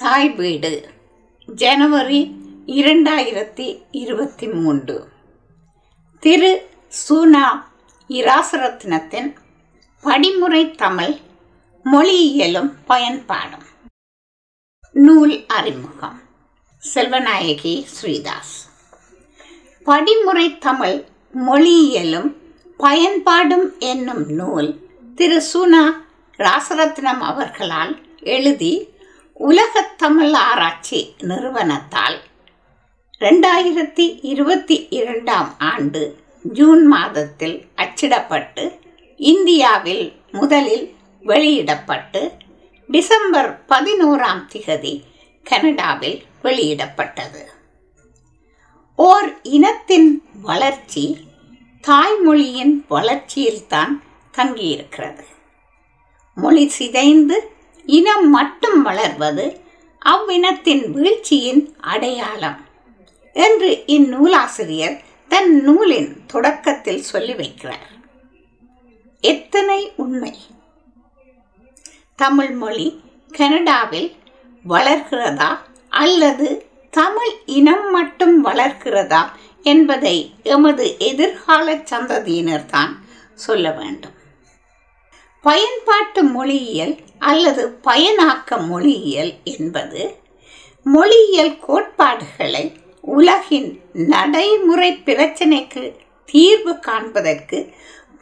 தாய் வீடு. ஜனவரி இரண்டாயிரத்தி இருபத்தி மூன்று. திரு. சூனா இராசரத்னத்தின் படிமுறை தமிழ் மொழியியலும் பயன்பாடும். நூல் அறிமுகம். செல்வநாயகி ஸ்ரீதாஸ். படிமுறை தமிழ் மொழியியலும் பயன்பாடும் என்னும் நூல் திரு. சுனா ராசரத்னம் அவர்களால் எழுதி உலகத்தமிழ் ஆராய்ச்சி நிறுவனத்தால் ரெண்டாயிரத்தி இருபத்தி இரண்டாம் ஆண்டு ஜூன் மாதத்தில் அச்சிடப்பட்டு இந்தியாவில் முதலில் வெளியிடப்பட்டு டிசம்பர் பதினோராம் திகதி கனடாவில் வெளியிடப்பட்டது. ஓர் இனத்தின் வளர்ச்சி தாய்மொழியின் வளர்ச்சியில்தான் தங்கியிருக்கிறது. மொழி சிதைந்து இனம் மட்டும் வளர்வது அவ்வினத்தின் வீழ்ச்சியின் அடையாளம் என்று இந்நூலாசிரியர் தன் நூலின் தொடக்கத்தில் சொல்லி வைக்கிறார். எத்தனை உண்மை? தமிழ் மொழி கனடாவில் வளர்கிறதா அல்லது தமிழ் இனம் மட்டும் வளர்க்கிறதா என்பதை எமது எதிர்கால சந்ததியினர் தான் சொல்ல வேண்டும். பயன்பாட்டு மொழியியல் அல்லது பயனாக்க மொழியியல் என்பது மொழியியல் கோட்பாடுகளை உலகின் நடைமுறை பிரச்சனைக்கு தீர்வு காண்பதற்கு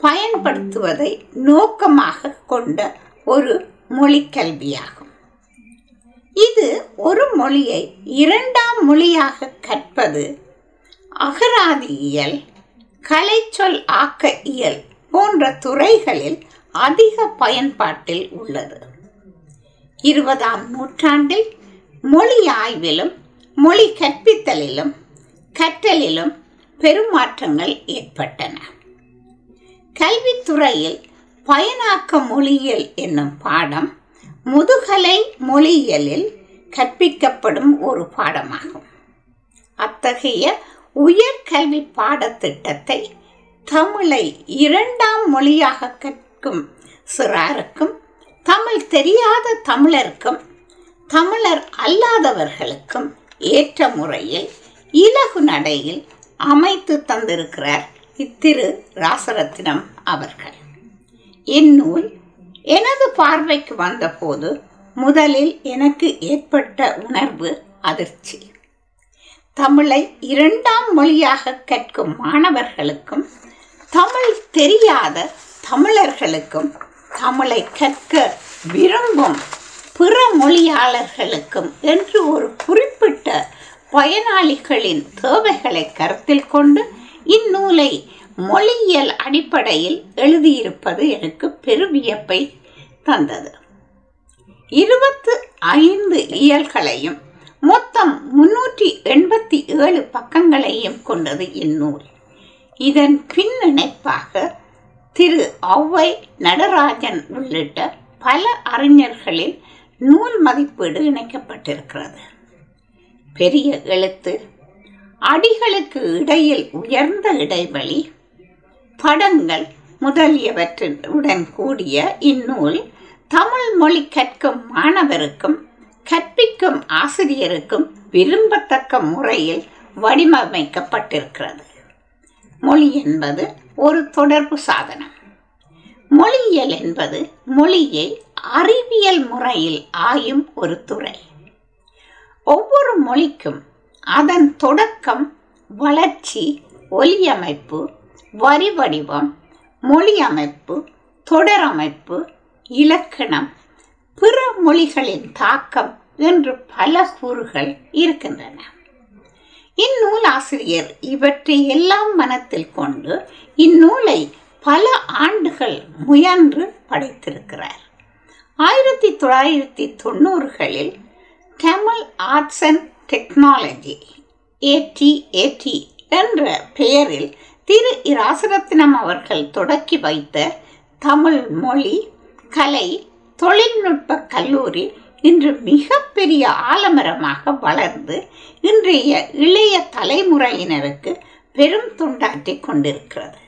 பயன்படுத்துவதை நோக்கமாக கொண்ட ஒரு மொழிக்கல்வியாகும் இது ஒரு மொழியை இரண்டாம் மொழியாக கற்பது அகராதியியல் கலைச்சொல் ஆக்க இயல் போன்ற துறைகளில் அதிக பயன்பாட்டில் உள்ளது. இருபதாம் நூற்றாண்டில் மொழி ஆய்விலும் மொழி கற்பித்தலிலும் கற்றலிலும் பெருமாற்றங்கள் ஏற்பட்டன. கல்வித்துறையில் பயனாக்க மொழியியல் என்னும் பாடம் முதுகலை மொழியியலில் கற்பிக்கப்படும் ஒரு பாடமாகும். அத்தகைய உயர்கல்வி பாடத்திட்டத்தை தமிழை இரண்டாம் மொழியாக கற்கும் சிறாருக்கும் தமிழ் தெரியாத தமிழருக்கும் தமிழர் அல்லாதவர்களுக்கும் ஏற்ற முறையில் இலகு நடையில் அமைத்து தந்திருக்கிறார் இத்திரு ராசரத்னம் அவர்கள். இந்நூல் எனது பார்வைக்கு வந்தபோது முதலில் எனக்கு ஏற்பட்ட உணர்வு அதிர்ச்சி. தமிழை இரண்டாம் மொழியாக கற்கும் மாணவர்களுக்கும் தமிழ் தெரியாத தமிழர்களுக்கும் தமிழை கற்க விரும்பும் பிற மொழியாளர்களுக்கும் என்று ஒரு குறிப்பிட்ட பயனாளிகளின் தேவைகளை கருத்தில் கொண்டு இந்நூலை மொழியியல் அடிப்படையில் எழுதியிருப்பது எனக்கு பெருவியப்பை தந்தது. இருபத்து ஐந்து இயல்களையும் மொத்தம் முன்னூற்றி எண்பத்தி ஏழு பக்கங்களையும் கொண்டது இந்நூல். இதன் பின்னிணைப்பாக திரு ஔவை நடராஜன் உள்ளிட்ட பல அறிஞர்களின் நூல் மதிப்பீடு இணைக்கப்பட்டிருக்கிறது. பெரிய எழுத்து அடிகளுக்கு இடையில் உயர்ந்த இடைவெளி படங்கள் முதலியவற்றுடன் கூடிய இந்நூல் தமிழ் மொழி கற்கும் மாணவருக்கும் கற்பிக்கும் ஆசிரியருக்கும் விரும்பத்தக்க முறையில் வடிவமைக்கப்பட்டிருக்கிறது. மொழி என்பது ஒரு தொடர்பு சாதனம். மொழியியல் என்பது மொழியை அறிவியல் முறையில் ஆயும் ஒரு துறை. ஒவ்வொரு மொழிக்கும் அதன் தொடக்கம் வளர்ச்சி ஒலியமைப்பு வரி வடிவம் மொழி அமைப்பு தொடரமைப்பு இலக்கணம் பிற மொழிகளின் தாக்கம் என்று பல கூறுகள் இருக்கின்றன. இந்நூல் ஆசிரியர் இவற்றை எல்லாம் மனத்தில் கொண்டு இந்நூலை பல ஆண்டுகள் முயன்று படைத்திருக்கிறார். ஆயிரத்தி தொள்ளாயிரத்தி தொண்ணூறுகளில் Tamil arts and technology AT AT என்ற பெயரில் திரு இராசரத்னம் அவர்கள் தொடக்கி வைத்த தமிழ் மொழி கலை தொழில்நுட்ப கல்லூரி இன்று மிகப்பெரிய ஆலமரமாக வளர்ந்து இன்றைய இளைய தலைமுறையினருக்கு பெரும் தொண்டாற்றி கொண்டிருக்கிறது.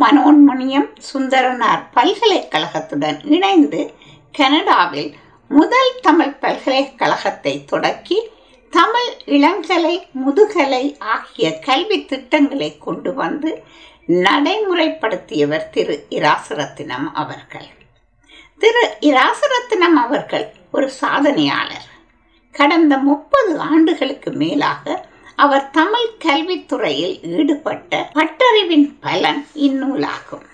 மனோன்மணியம் சுந்தரனார் பல்கலைக்கழகத்துடன் இணைந்து கனடாவில் முதல் தமிழ் பல்கலைக்கழகத்தை தொடக்கி தமிழ் இளங்கலை முதுகலை ஆகிய கல்வி திட்டங்களை கொண்டு வந்து நடைமுறைப்படுத்தியவர் திரு இராசரத்தினம் அவர்கள். திரு இராசரத்தினம் அவர்கள் ஒரு சாதனையாளர். கடந்த முப்பது ஆண்டுகளுக்கு மேலாக அவர் தமிழ் கல்வித்துறையில் ஈடுபட்ட பட்டறிவின் பலன் இந்நூலாகும்.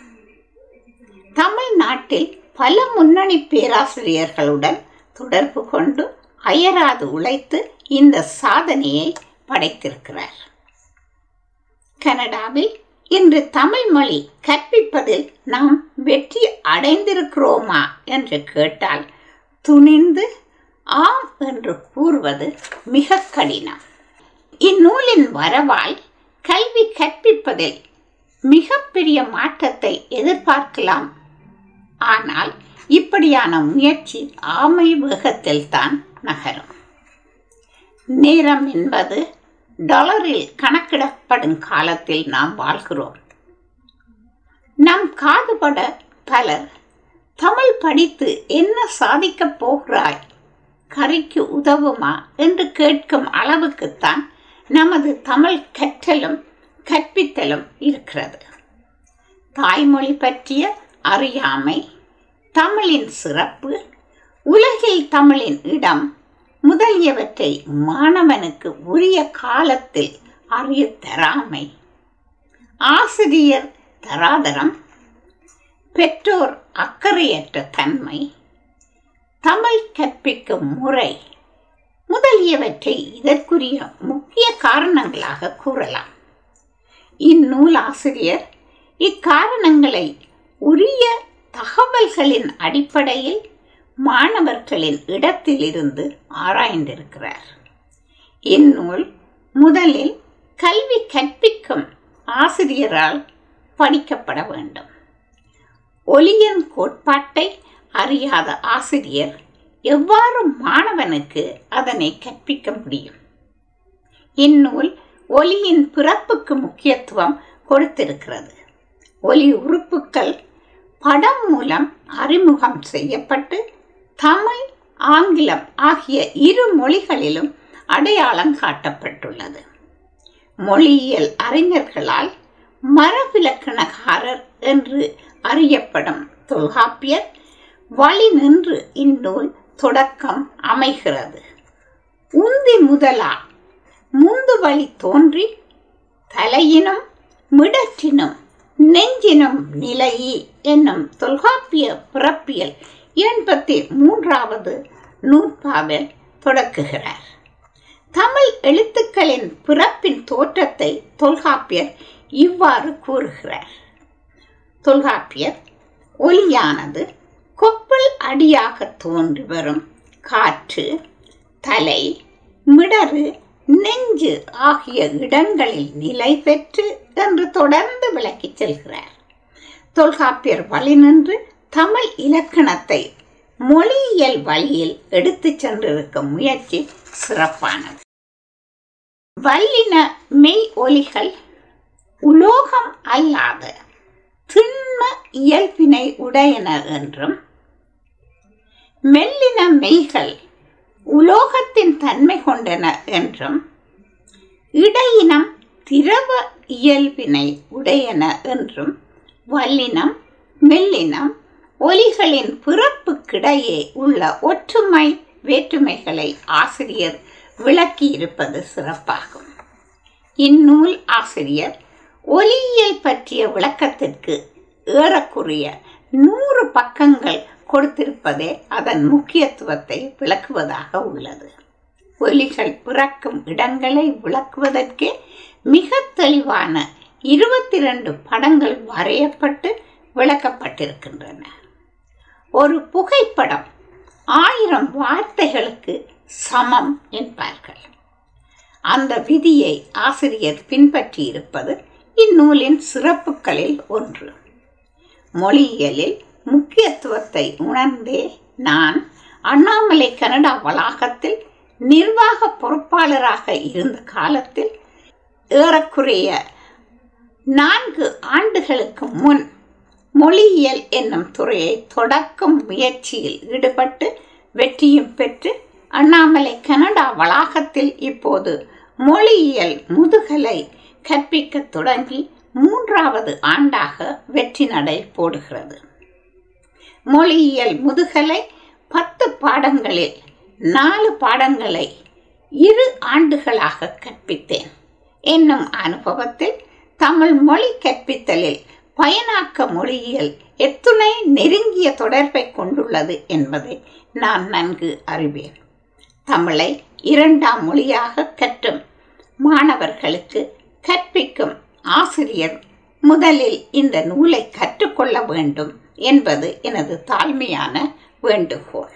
தமிழ்நாட்டில் பல முன்னணி பேராசிரியர்களுடன் தொடர்பு கொண்டு அயராது உழைத்து இந்த சாதனையை படைத்திருக்கிறார். கனடாவில் இன்று தமிழ் மொழி கற்பிப்பதில் நாம் வெற்றி அடைந்திருக்கிறோமா என்று கேட்டால் துணிந்து ஆம் என்று கூறுவது மிக கடினம். இந்நூலின் வரவால் கல்வி கற்பிப்பதில் மிகப்பெரிய மாற்றத்தை எதிர்பார்க்கலாம். ஆனால் இப்படியான முயற்சி ஆமை வேகத்தில் தான் நகரும். நேரம் என்பது டாலரில் கணக்கிடப்படும் காலத்தில் நாம் வாழ்கிறோம். நம் காதுபட பலர் தமிழ் படித்து என்ன சாதிக்கப் போகிறாய்? கறிக்கு உதவுமா என்று கேட்கும் அளவுக்குத்தான் நமது தமிழ் கற்றலும் கற்பித்தலும் இருக்கிறது. தாய்மொழி பற்றிய அறியாமை தமிழின் சிறப்பு உலகில் தமிழின் இடம் முதலியவற்றை மாணவனுக்கு உரிய காலத்தில் அறிய தராமை. ஆசிரியர் தராதரம் பெற்றோர் அக்கறையற்ற தன்மை தமிழ் கற்பிக்கும் முறை முதலியவற்றை இதற்குரிய முக்கிய காரணங்களாக கூறலாம். இந்நூல் ஆசிரியர் இக்காரணங்களை உரிய தகவல்களின் அடிப்படையில் மாணவர்களின் இடத்திலிருந்து ஆராய்ந்திருக்கிறார். இந்நூல் முதலில் கல்வி கற்பிக்கும் ஆசிரியரால் படிக்கப்பட வேண்டும். ஒலியின் கோட்பாட்டை அறியாத ஆசிரியர் எவ்வாறு மாணவனுக்கு அதனை கற்பிக்க முடியும்? இந்நூல் ஒலியின் பிறப்புக்கு முக்கியத்துவம் கொடுத்திருக்கிறது. ஒலி உறுப்புக்கள் படம் மூலம் அறிமுகம் செய்யப்பட்டு தமிழ் ஆங்கிலம் ஆகிய இரு மொழிகளிலும் அடையாளம் காட்டப்பட்டுள்ளது. மொழியியல் அறிஞர்களால் மரபிலக்கணகாரர் என்று அறியப்படும். தொல்காப்பியர் வழி நின்று இந்நூல் தொடக்கம் அமைகிறது. உந்தி முதலா முந்து வழி தோன்றி தலையினும் மிடற்றினும் நெஞ்சினும் நிலையி என்னும் தொல்காப்பிய பிறப்பியல் எண்பத்தி மூன்றாவது நூற்பாவில் தொடக்குகிறார். தமிழ் எழுத்துக்களின் பிறப்பின் தோற்றத்தை தொல்காப்பியர் இவ்வாறு கூறுகிறார். தொல்காப்பியர் ஒலியானது கொப்பல் அடியாக தோன்றி வரும். காற்று தலை மிடறு நெஞ்சு ஆகிய இடங்களில் நிலை பெற்று என்று தொடர்ந்து விளக்கிச் செல்கிறார். தொல்காப்பியர் வழி நின்று தமிழ் இலக்கணத்தை மொழியியல் வழியில் எடுத்துச் சென்றிருக்கும் முயற்சி சிறப்பானது. வல்லின மெய் ஒலிகள் உலோகம் அல்லாத திண்ம இயல்பினை உடையன என்றும் மெல்லின மெய்கள் உலோகத்தின் தன்மை கொண்டன என்றும் இடையினம் திரவ இயல்பினை உடையன என்றும் வல்லினம் மெல்லினம் ஒலிகளின் பிறப்புக்கிடையே உள்ள ஒற்றுமை வேற்றுமைகளை ஆசிரியர் விளக்கியிருப்பது சிறப்பாகும். இந்நூல் ஆசிரியர் ஒலியியல் பற்றிய விளக்கத்திற்கு ஏறக்குறைய நூறு பக்கங்கள் கொடுத்திருப்பதே அதன் முக்கியத்துவத்தை விளக்குவதாக உள்ளது. ஒலிகள் பிறக்கும் இடங்களை விளக்குவதற்கே மிக தெளிவான இருபத்தி ரெண்டு படங்கள் வரையப்பட்டு விளக்கப்பட்டிருக்கின்றன. ஒரு புகைப்படம் ஆயிரம் வார்த்தைகளுக்கு சமம் என்பார்கள். அந்த விதியை ஆசிரியர் பின்பற்றியிருப்பது இந்நூலின் சிறப்புகளில் ஒன்று. மொழியியலில் முக்கியத்துவத்தை உணர்ந்தே நான் அண்ணாமலை கனடா வளாகத்தில் நிர்வாக பொறுப்பாளராக இருந்த காலத்தில் ஏறக்குறைய நான்கு ஆண்டுகளுக்கு முன் மொழியியல் என்னும் துறையை தொடக்கும் முயற்சியில் ஈடுபட்டு வெற்றியும் பெற்று அண்ணாமலை கனடா வளாகத்தில் இப்போது மொழியியல் முதுகலை கற்பிக்கத் தொடங்கி மூன்றாவது ஆண்டாக வெற்றி நடை போடுகிறது. மொழியியல் முதுகலை பத்து பாடங்களில் நாலு பாடங்களை இரு ஆண்டுகளாக கற்பித்தேன். என்னும் அனுபவத்தில் தமிழ் மொழி கற்பித்தலில் பயனாக்க மொழியியல் எத்துணை நெருங்கிய தொடர்பை கொண்டுள்ளது என்பதை நான் நன்கு அறிவேன். தமிழை இரண்டாம் மொழியாக கற்றும் மாணவர்களுக்கு கற்பிக்கும் ஆசிரியர் முதலில் இந்த நூலை கற்றுக்கொள்ள வேண்டும் என்பது எனது தாழ்மையான வேண்டுகோள்.